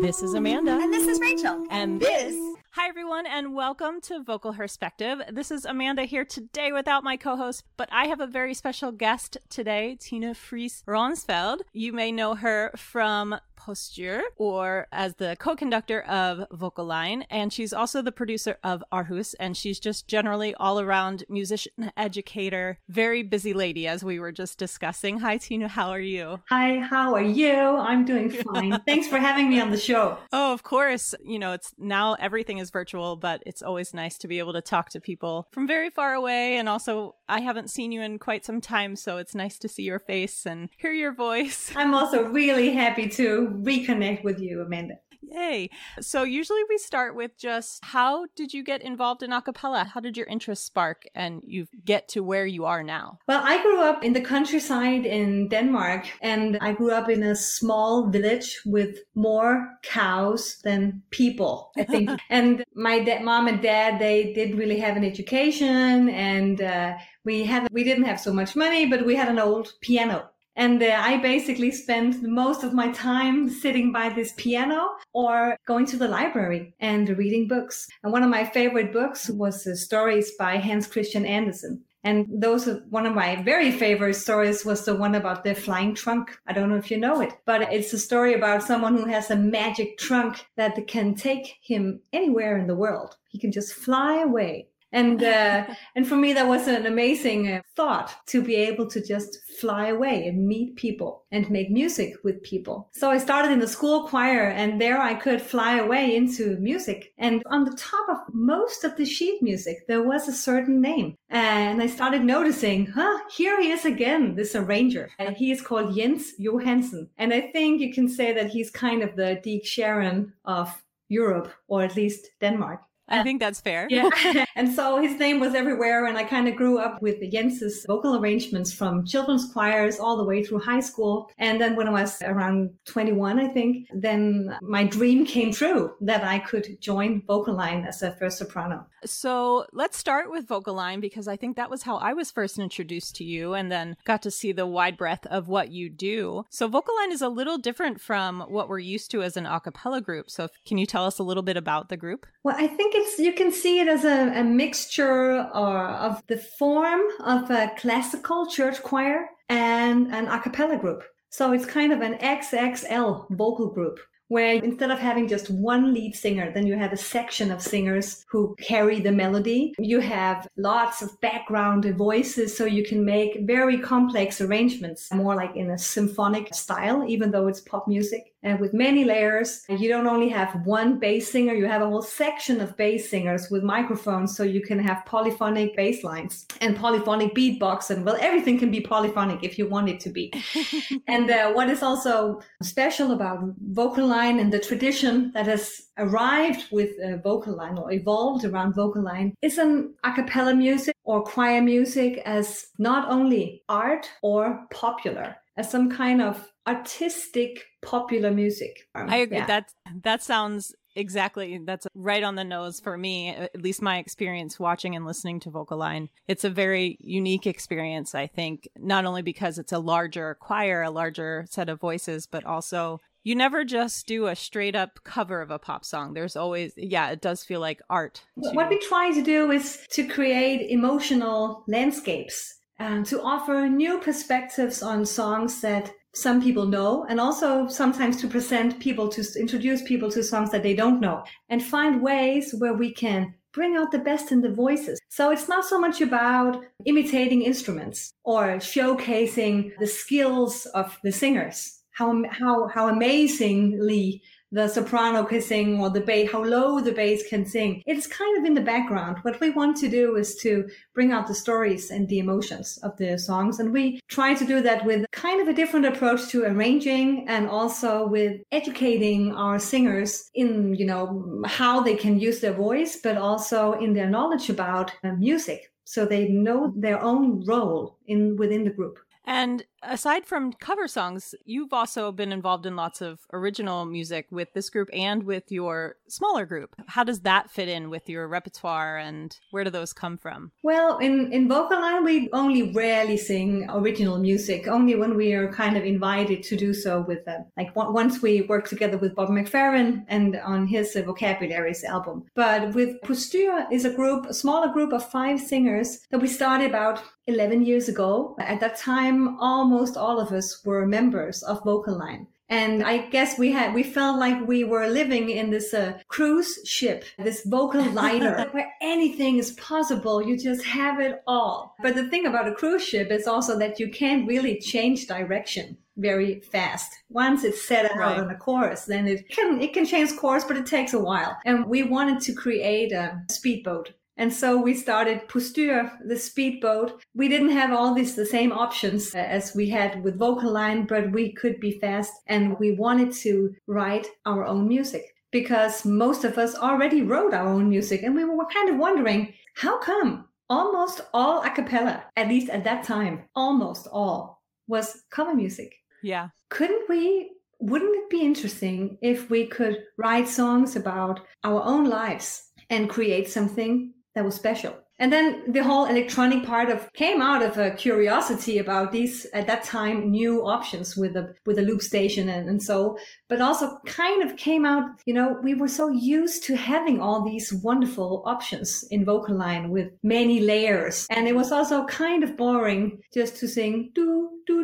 This is Amanda. And this is Rachel. And this. Hi, everyone, and welcome to Vocal Perspective. This is Amanda here today without my co host, but I have a very special guest today, Tina Fris Ronsfeld. You may know her from Postyr or as the co-conductor of Vocal Line and she's also the producer of Aarhus and she's just generally all around musician educator very busy lady as we were just discussing. Hi Tina how are you? Hi how are you? I'm doing fine. Thanks for having me on the show. Oh of course. You know it's now everything is virtual but it's always nice to be able to talk to people from very far away and also I haven't seen you in quite some time so it's nice to see your face and hear your voice I'm also really happy to reconnect with you, Amanda. Yay. So usually we start with just how did you get involved in acapella? How did your interest spark and you get to where you are now? Well, I grew up in the countryside in Denmark and I grew up in a small village with more cows than people, I think. and my da- mom and dad, they didn't really have an education and uh, we had we didn't have so much money, but we had an old piano and uh, I basically spent most of my time sitting by this piano or going to the library and reading books. And one of my favorite books was uh, stories by Hans Christian Andersen. And those one of my very favorite stories was the one about the flying trunk. I don't know if you know it, but it's a story about someone who has a magic trunk that can take him anywhere in the world. He can just fly away and uh, and for me that was an amazing uh, thought to be able to just fly away and meet people and make music with people. So i started in the school choir and there i could fly away into music. And on the top of most of the sheet music there was a certain name. And i started noticing huh here he is again this arranger. And he is called jens johansen. And i think you can say that he's kind of the Deke Sharon of Europe, or at least Denmark. I uh, think that's fair. Yeah. and so his name was everywhere. And I kind of grew up with Jens's vocal arrangements from children's choirs all the way through high school. And then when I was around 21, I think, then my dream came true that I could join Vocal Line as a first soprano. So let's start with Vocal Line because I think that was how I was first introduced to you and then got to see the wide breadth of what you do. So Vocal Line is a little different from what we're used to as an a cappella group. So can you tell us a little bit about the group? Well, I think it's you can see it as a, a mixture or, of the form of a classical church choir and an a cappella group. So it's kind of an XXL vocal group where instead of having just one lead singer, then you have a section of singers who carry the melody. You have lots of background voices, so you can make very complex arrangements, more like in a symphonic style, even though it's pop music and with many layers. You don't only have one bass singer, you have a whole section of bass singers with microphones so you can have polyphonic bass lines and polyphonic beatbox and well, everything can be polyphonic if you want it to be. and uh, what is also special about vocal line and the tradition that has arrived with uh, vocal line or evolved around vocal line is an a cappella music or choir music as not only art or popular as some kind of artistic popular music. Um, I agree. Yeah. That that sounds exactly that's right on the nose for me at least my experience watching and listening to vocal line it's a very unique experience i think not only because it's a larger choir a larger set of voices but also you never just do a straight up cover of a pop song there's always yeah it does feel like art too. what we try to do is to create emotional landscapes and to offer new perspectives on songs that some people know and also sometimes to present people to introduce people to songs that they don't know and find ways where we can bring out the best in the voices. So it's not so much about imitating instruments or showcasing the skills of the singers. How, how, how amazingly the soprano can sing or the bass, how low the bass can sing. It's kind of in the background. What we want to do is to bring out the stories and the emotions of the songs. And we try to do that with kind of a different approach to arranging and also with educating our singers in, you know, how they can use their voice, but also in their knowledge about uh, music. So they know their own role in within the group. And aside from cover songs, you've also been involved in lots of original music with this group and with your smaller group. How does that fit in with your repertoire and where do those come from? Well, in, in Vocal Line, we only rarely sing original music, only when we are kind of invited to do so with them. Like once we work together with Bob McFerrin and on his Vocabularies album. But with Postyr is a group, a smaller group of five singers that we started about 11 years ago. At that time, almost all of us were members of Vocal Line. And I guess we had, we felt like we were living in this uh, cruise ship, this vocal liner where anything is possible. You just have it all. But the thing about a cruise ship is also that you can't really change direction very fast. Once it's set out right. on a course, then it can, it can change course, but it takes a while. And we wanted to create a speedboat and so we started Postyr, the speedboat. We didn't have all these the same options as we had with Vocal Line, but we could be fast and we wanted to write our own music because most of us already wrote our own music and we were kind of wondering, how come almost all a cappella, at least at that time, almost all was cover music? Yeah. Couldn't we wouldn't it be interesting if we could write songs about our own lives and create something that was special. And then the whole electronic part of came out of a curiosity about these at that time new options with a with a loop station and, and so, but also kind of came out, you know, we were so used to having all these wonderful options in vocal line with many layers. And it was also kind of boring just to sing do do do do,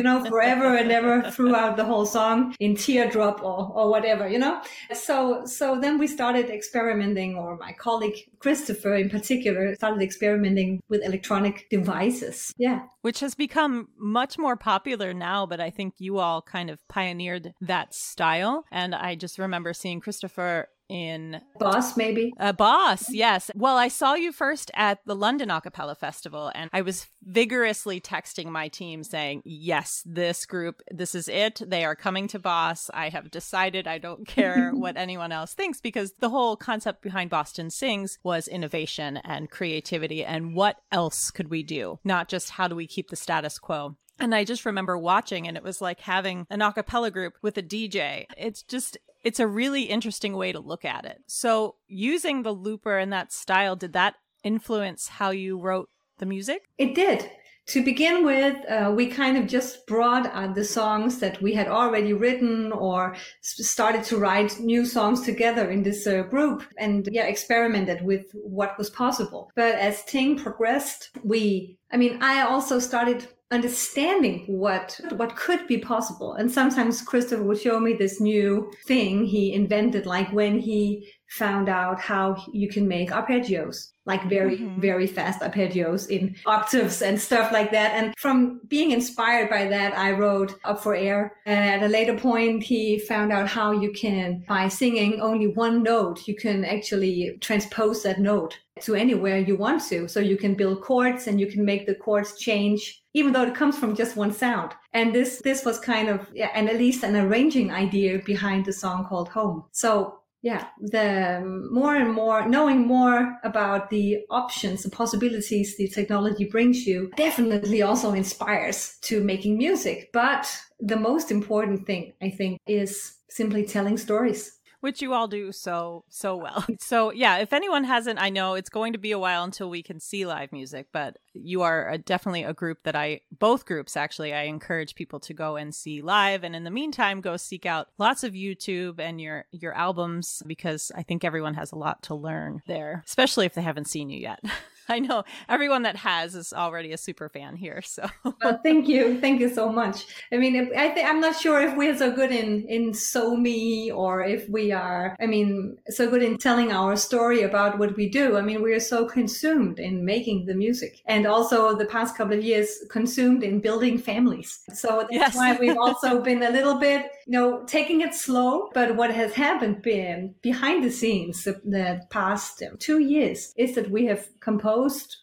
you know, forever and ever throughout the whole song in teardrop or, or whatever, you know? So, so then we started experimenting, or my colleague Christopher in particular started experimenting with electronic devices. Yeah. Which has become much more popular now, but I think you all kind of pioneered that style. And I just remember seeing Christopher in Boss, maybe. Uh, Boss, yes. Well, I saw you first at the London Acapella Festival, and I was vigorously texting my team saying, Yes, this group, this is it. They are coming to Boss. I have decided I don't care what anyone else thinks because the whole concept behind Boston Sings was innovation and creativity. And what else could we do? Not just how do we keep the status quo. And I just remember watching, and it was like having an a cappella group with a DJ. It's just, it's a really interesting way to look at it. So, using the looper in that style, did that influence how you wrote the music? It did. To begin with, uh, we kind of just brought uh, the songs that we had already written or started to write new songs together in this uh, group and yeah, experimented with what was possible. But as Ting progressed, we, I mean, I also started understanding what what could be possible. And sometimes christopher would show me this new thing he invented like when he found out how you can make arpeggios like very mm-hmm. very fast arpeggios in octaves and stuff like that. And from being inspired by that i wrote up for air. And at a later point he found out how you can by singing only one note you can actually transpose that note to anywhere you want to. So you can build chords and you can make the chords change even though it comes from just one sound. And this this was kind of yeah, and at least an arranging idea behind the song called home. So yeah, the um, more and more knowing more about the options, the possibilities the technology brings you definitely also inspires to making music. But the most important thing, I think, is simply telling stories which you all do so so well. So yeah, if anyone hasn't, I know it's going to be a while until we can see live music, but you are definitely a group that I both groups actually I encourage people to go and see live and in the meantime go seek out lots of YouTube and your your albums because I think everyone has a lot to learn there, especially if they haven't seen you yet. I know everyone that has is already a super fan here. So well, thank you, thank you so much. I mean, I think I'm not sure if we're so good in in so me or if we are. I mean, so good in telling our story about what we do. I mean, we are so consumed in making the music, and also the past couple of years consumed in building families. So that's yes. why we've also been a little bit, you know, taking it slow. But what has happened been behind the scenes the, the past two years is that we have composed,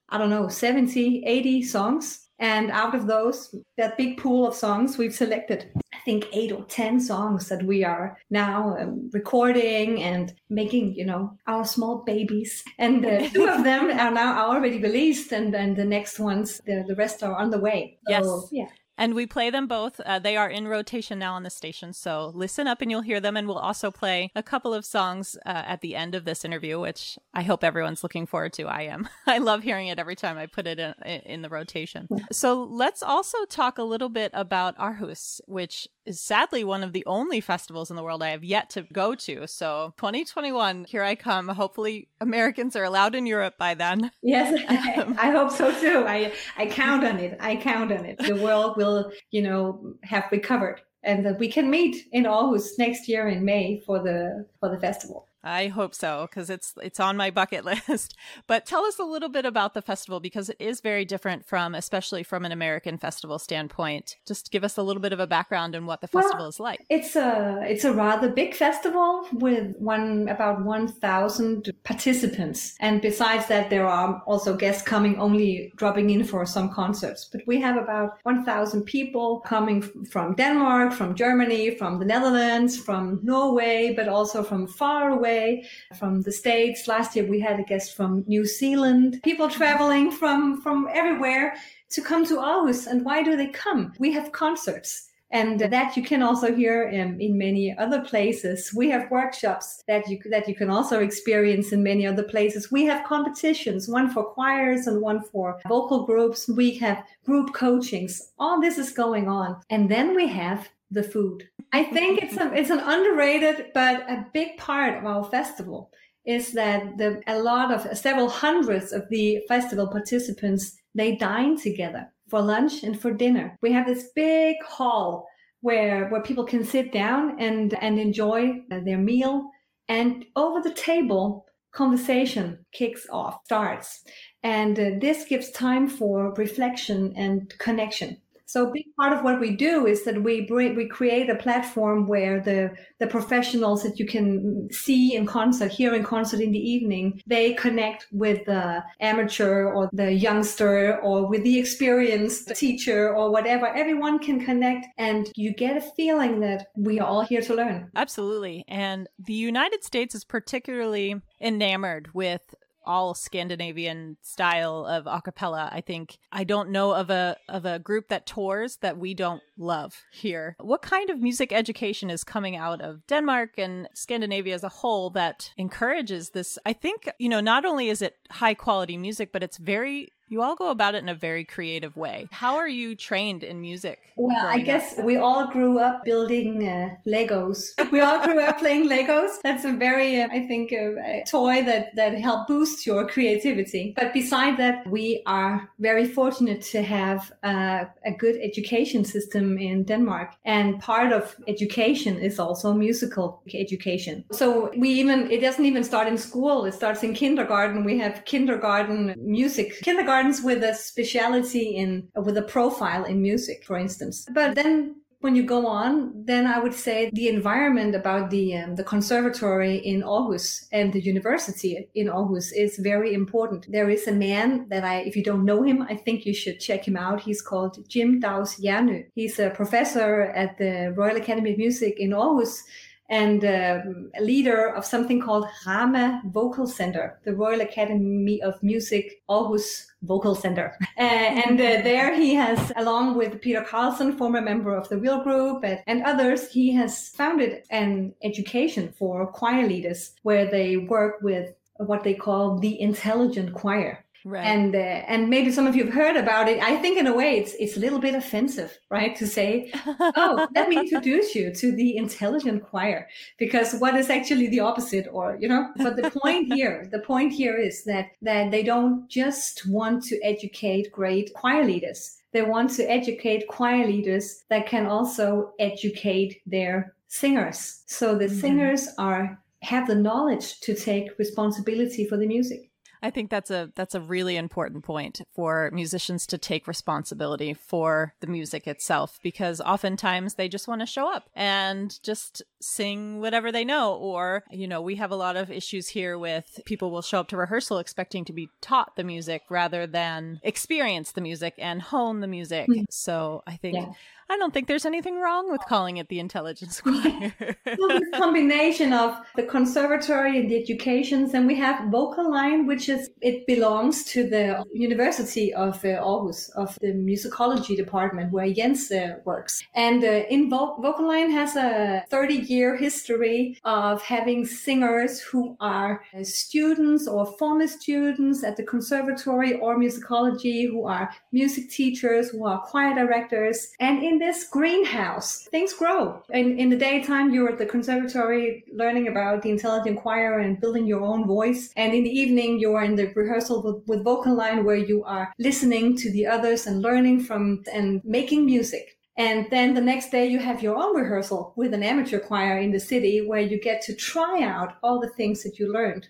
I don't know, 70, 80 songs And out of those, that big pool of songs, we've selected, I think, eight or 10 songs that we are now um, recording and making, you know, our small babies. And uh, two of them are now already released, and then the next ones, the, the rest are on the way. So, yes. Yeah. And we play them both. Uh, they are in rotation now on the station. So listen up and you'll hear them. And we'll also play a couple of songs uh, at the end of this interview, which I hope everyone's looking forward to. I am. I love hearing it every time I put it in, in the rotation. So let's also talk a little bit about Aarhus, which is sadly one of the only festivals in the world I have yet to go to. So 2021, here I come. Hopefully Americans are allowed in Europe by then. Yes, um, I hope so too. I, I count on it. I count on it. The world will, you know, have recovered and that we can meet in Aarhus next year in May for the for the festival. I hope so because it's it's on my bucket list. But tell us a little bit about the festival because it is very different from especially from an American festival standpoint. Just give us a little bit of a background on what the festival well, is like. It's a it's a rather big festival with one about 1000 participants and besides that there are also guests coming only dropping in for some concerts. But we have about 1000 people coming from Denmark, from Germany, from the Netherlands, from Norway, but also from far away Norway, from the States. Last year we had a guest from New Zealand. People traveling from, from everywhere to come to Aarhus. And why do they come? We have concerts. And that you can also hear in, in many other places. We have workshops that you that you can also experience in many other places. We have competitions, one for choirs and one for vocal groups. We have group coachings. All this is going on. And then we have the food. I think it's a, it's an underrated but a big part of our festival is that the a lot of several hundreds of the festival participants they dine together for lunch and for dinner. We have this big hall where where people can sit down and and enjoy their meal and over the table conversation kicks off starts and uh, this gives time for reflection and connection so a big part of what we do is that we bring, we create a platform where the, the professionals that you can see in concert, hear in concert in the evening, they connect with the amateur or the youngster or with the experienced teacher or whatever. Everyone can connect and you get a feeling that we are all here to learn. Absolutely. And the United States is particularly enamored with all Scandinavian style of acapella. I think I don't know of a of a group that tours that we don't love here. What kind of music education is coming out of Denmark and Scandinavia as a whole that encourages this? I think, you know, not only is it high quality music, but it's very you all go about it in a very creative way. How are you trained in music? Well, I guess up? we all grew up building uh, Legos. We all grew up playing Legos. That's a very, uh, I think, uh, a toy that that help boost your creativity. But beside that, we are very fortunate to have uh, a good education system in Denmark, and part of education is also musical education. So we even it doesn't even start in school. It starts in kindergarten. We have kindergarten music. Kindergarten with a speciality in with a profile in music, for instance. But then when you go on, then I would say the environment about the um, the conservatory in Aarhus and the university in Aarhus is very important. There is a man that I, if you don't know him, I think you should check him out. He's called Jim Daus Hjernøe. He's a professor at the Royal Academy of Music in Aarhus and um, a leader of something called Rama Vocal Center, the Royal Academy of Music Aarhus Vocal Center. Uh, and uh, there he has, along with Peder Karlsson, former member of the Real Group, and, and others, he has founded an education for choir leaders where they work with what they call the intelligent choir. Right. And uh, and maybe some of you have heard about it. I think in a way it's it's a little bit offensive, right, to say, "Oh, let me introduce you to the intelligent choir," because what is actually the opposite, or you know. But the point here, the point here is that that they don't just want to educate great choir leaders. They want to educate choir leaders that can also educate their singers. So the mm-hmm. singers are have the knowledge to take responsibility for the music. I think that's a that's a really important point for musicians to take responsibility for the music itself because oftentimes they just want to show up and just sing whatever they know or you know we have a lot of issues here with people will show up to rehearsal expecting to be taught the music rather than experience the music and hone the music. Mm-hmm. So I think yeah. I don't think there's anything wrong with calling it the intelligence choir. well, the combination of the conservatory and the educations, and we have vocal line, which is it belongs to the University of uh, Aarhus of the musicology department where Jens uh, works. And uh, in Vo- vocal line has a 30 year history of having singers who are uh, students or former students at the conservatory or musicology, who are music teachers, who are choir directors, and in this greenhouse, things grow. And in the daytime, you're at the conservatory learning about the intelligent choir and building your own voice. And in the evening, you're in the rehearsal with, with vocal line where you are listening to the others and learning from and making music. And then the next day you have your own rehearsal with an amateur choir in the city where you get to try out all the things that you learned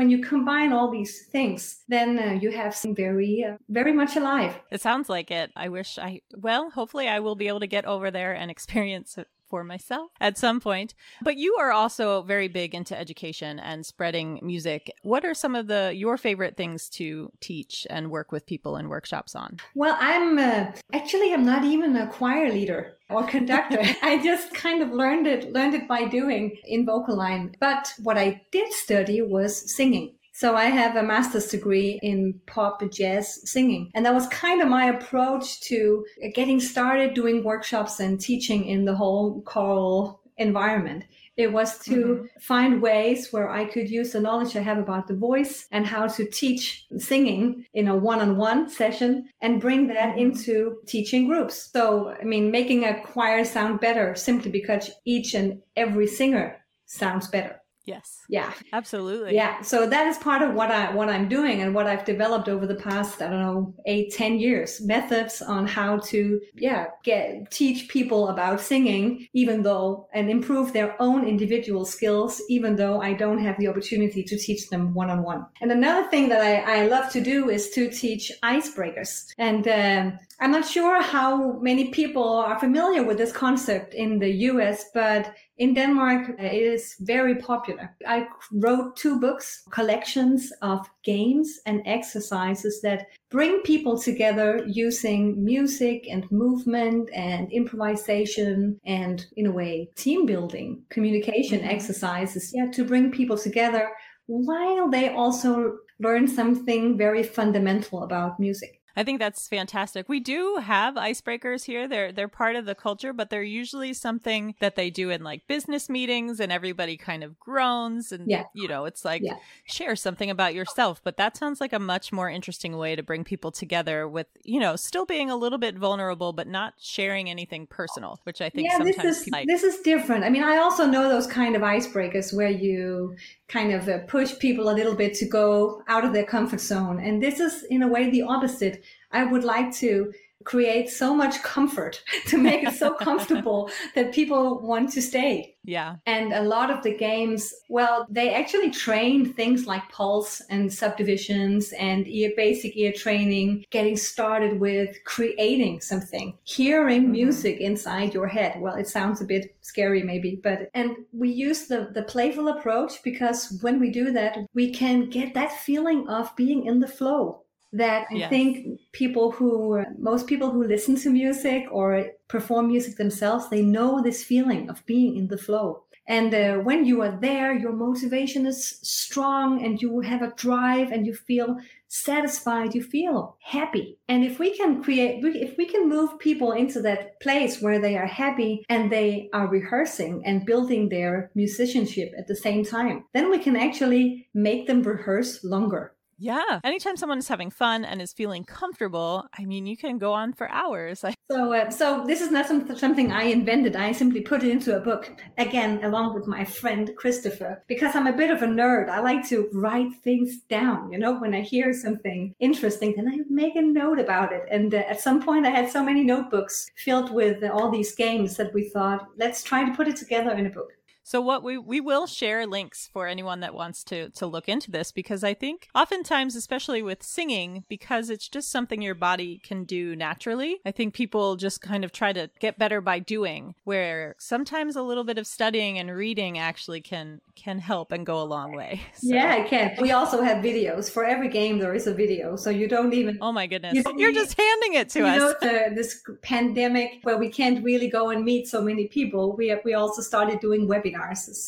when you combine all these things, then uh, you have some very, uh, very much alive. It sounds like it. I wish I, well, hopefully I will be able to get over there and experience for myself at some point. But you are also very big into education and spreading music. What are some of the your favorite things to teach and work with people in workshops on? Well, I'm uh, actually I'm not even a choir leader or conductor. I just kind of learned it learned it by doing in vocal line. But what I did study was singing. So I have a master's degree in pop jazz singing. And that was kind of my approach to getting started doing workshops and teaching in the whole choral environment. It was to mm-hmm. find ways where I could use the knowledge I have about the voice and how to teach singing in a one on one session and bring that mm-hmm. into teaching groups. So, I mean, making a choir sound better simply because each and every singer sounds better. Yes. Yeah. Absolutely. Yeah. So that is part of what I what I'm doing and what I've developed over the past, I don't know, eight, ten years. Methods on how to yeah, get teach people about singing, even though and improve their own individual skills, even though I don't have the opportunity to teach them one on one. And another thing that I, I love to do is to teach icebreakers. And um, I'm not sure how many people are familiar with this concept in the US, but in Denmark, uh, it is very popular. I wrote two books, collections of games and exercises that bring people together using music and movement and improvisation and, in a way, team building, communication mm-hmm. exercises, yeah, to bring people together while they also learn something very fundamental about music. I think that's fantastic. We do have icebreakers here. They're they're part of the culture, but they're usually something that they do in like business meetings and everybody kind of groans and yeah. you know, it's like yeah. share something about yourself, but that sounds like a much more interesting way to bring people together with, you know, still being a little bit vulnerable but not sharing anything personal, which I think yeah, sometimes this is like. this is different. I mean, I also know those kind of icebreakers where you kind of uh, push people a little bit to go out of their comfort zone. And this is in a way the opposite. I would like to create so much comfort to make it so comfortable that people want to stay. Yeah. And a lot of the games, well, they actually train things like pulse and subdivisions and ear, basic ear training, getting started with creating something, hearing mm-hmm. music inside your head. Well, it sounds a bit scary maybe, but, and we use the, the playful approach because when we do that, we can get that feeling of being in the flow that I yes. think people who, most people who listen to music or perform music themselves, they know this feeling of being in the flow. And uh, when you are there, your motivation is strong and you have a drive and you feel satisfied, you feel happy. And if we can create, if we can move people into that place where they are happy and they are rehearsing and building their musicianship at the same time, then we can actually make them rehearse longer yeah. Anytime someone is having fun and is feeling comfortable, I mean, you can go on for hours. so, uh, so this is not some, something I invented. I simply put it into a book again, along with my friend Christopher, because I'm a bit of a nerd. I like to write things down. You know, when I hear something interesting, then I make a note about it. And uh, at some point, I had so many notebooks filled with all these games that we thought, let's try to put it together in a book. So what we we will share links for anyone that wants to to look into this because I think oftentimes especially with singing because it's just something your body can do naturally. I think people just kind of try to get better by doing where sometimes a little bit of studying and reading actually can can help and go a long way. So. Yeah, it can. We also have videos. For every game there is a video. So you don't even Oh my goodness. You are just handing it to you us. Know, the, this pandemic where we can't really go and meet so many people, we have, we also started doing webinars.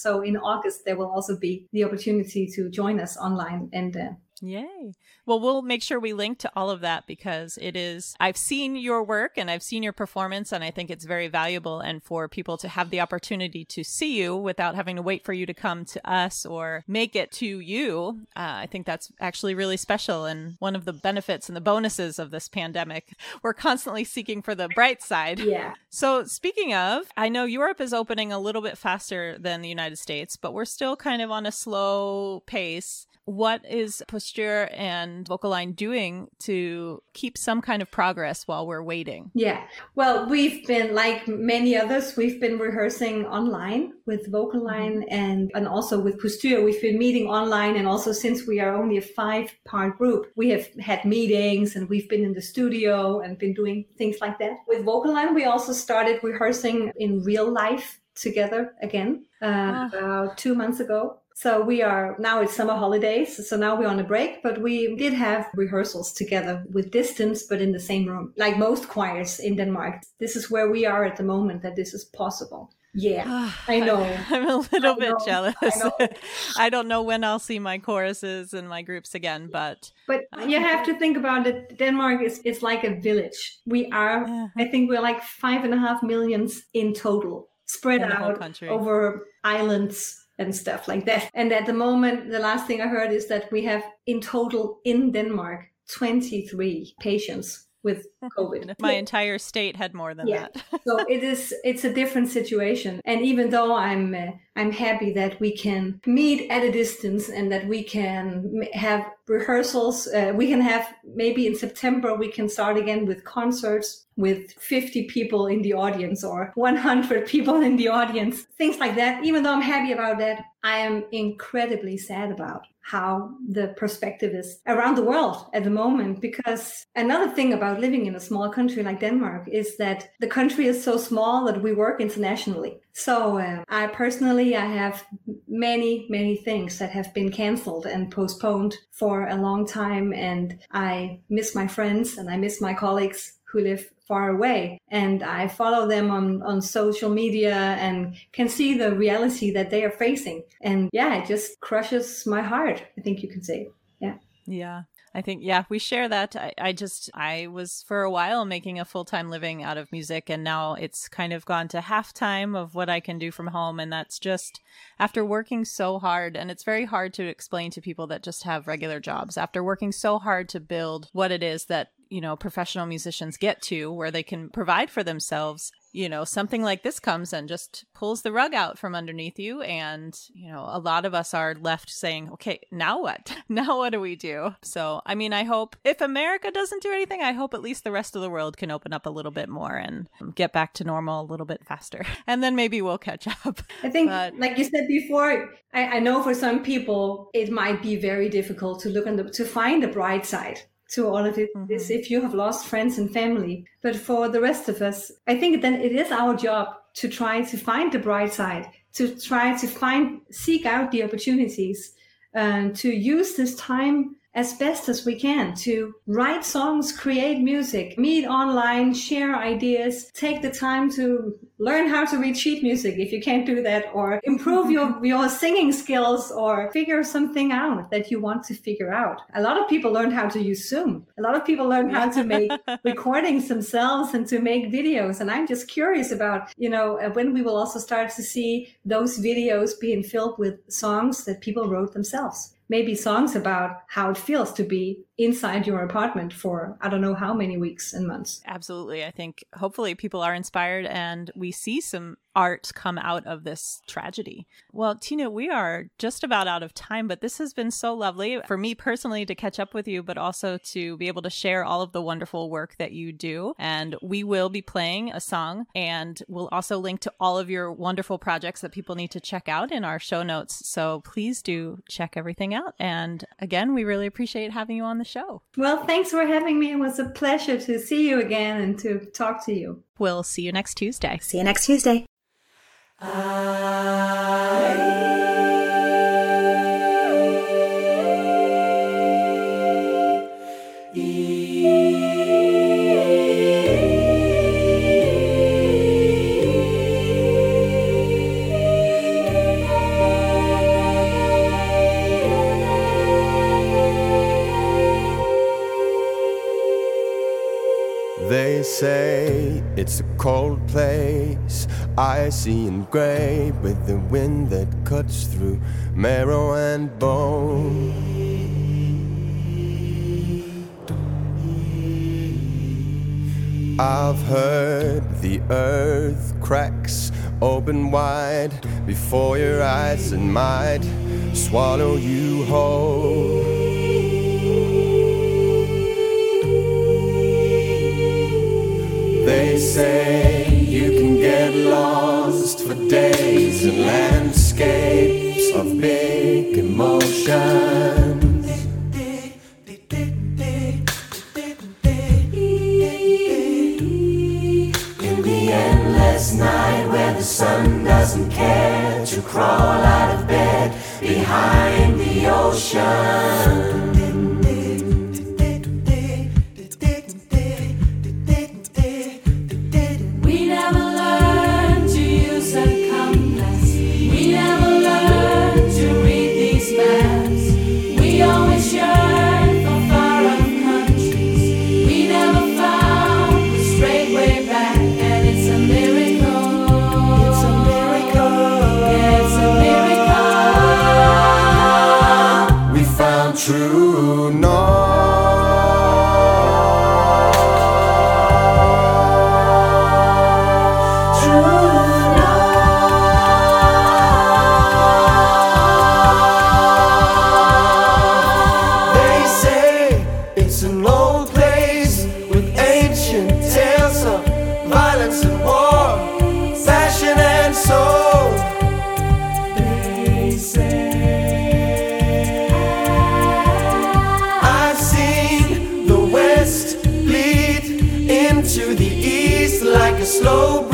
So in August there will also be the opportunity to join us online and uh, Yay. Well, we'll make sure we link to all of that because it is, I've seen your work and I've seen your performance, and I think it's very valuable. And for people to have the opportunity to see you without having to wait for you to come to us or make it to you, uh, I think that's actually really special. And one of the benefits and the bonuses of this pandemic, we're constantly seeking for the bright side. Yeah. So, speaking of, I know Europe is opening a little bit faster than the United States, but we're still kind of on a slow pace what is Postyr and Vocal Line doing to keep some kind of progress while we're waiting? Yeah. Well, we've been, like many others, we've been rehearsing online with Vocal Line mm-hmm. and, and also with Postyr. We've been meeting online. And also, since we are only a five part group, we have had meetings and we've been in the studio and been doing things like that. With Vocal Line, we also started rehearsing in real life together again uh, oh. about two months ago so we are now it's summer holidays. So now we're on a break, but we did have rehearsals together with distance, but in the same room, like most choirs in Denmark. This is where we are at the moment that this is possible. Yeah, I know. I'm a little I bit know. jealous. I, I, don't know when I'll see my choruses and my groups again, but but uh, you have to think about it. Denmark is it's like a village. We are, yeah. I think, we're like five and a half millions in total, spread in out over islands and stuff like that. And at the moment, the last thing I heard is that we have in total in Denmark 23 patients with COVID. My entire state had more than yeah. that. so it is it's a different situation. And even though I'm uh, I'm happy that we can meet at a distance and that we can have rehearsals, uh, we can have maybe in September we can start again with concerts with 50 people in the audience or 100 people in the audience, things like that. Even though I'm happy about that, I am incredibly sad about how the perspective is around the world at the moment. Because another thing about living in a small country like Denmark is that the country is so small that we work internationally. So uh, I personally, I have many, many things that have been canceled and postponed for a long time. And I miss my friends and I miss my colleagues who live far away and I follow them on, on social media and can see the reality that they are facing. And yeah, it just crushes my heart. I think you can say. Yeah. Yeah. I think, yeah, we share that. I, I just, I was for a while making a full time living out of music, and now it's kind of gone to half time of what I can do from home. And that's just after working so hard. And it's very hard to explain to people that just have regular jobs. After working so hard to build what it is that you know professional musicians get to where they can provide for themselves you know something like this comes and just pulls the rug out from underneath you. And you know a lot of us are left saying okay now what? Now what do we do? So i mean i hope if america doesn't do anything i hope at least the rest of the world can open up a little bit more and get back to normal a little bit faster. And then maybe we'll catch up. I think but, like you said before I, I know for some people it might be very difficult to look on the to find the bright side to all of it mm-hmm. is if you have lost friends and family. But for the rest of us, I think then it is our job to try to find the bright side, to try to find, seek out the opportunities, and to use this time as best as we can to write songs, create music, meet online, share ideas, take the time to learn how to read sheet music if you can't do that, or improve your, your singing skills, or figure something out that you want to figure out. A lot of people learned how to use Zoom. A lot of people learned how to make recordings themselves and to make videos. And I'm just curious about, you know, uh, when we will also start to see those videos being filled with songs that people wrote themselves maybe songs about how it feels to be inside your apartment for I don't know how many weeks and months. Absolutely. I think hopefully people are inspired and we see some art come out of this tragedy. Well, Tina, we are just about out of time, but this has been so lovely for me personally to catch up with you, but also to be able to share all of the wonderful work that you do. And we will be playing a song and we'll also link to all of your wonderful projects that people need to check out in our show notes. So please do check everything out. And again, we really appreciate having you on the show. Well, thanks for having me. It was a pleasure to see you again and to talk to you. We'll see you next Tuesday. See you next Tuesday. They say it's a cold place, icy and gray, with the wind that cuts through marrow and bone. I've heard the earth cracks open wide before your eyes and might swallow you whole. They say you get lost for days in landscapes of big emotions. In the endless night where the sun doesn't care to crawl out of bed behind the ocean. True slow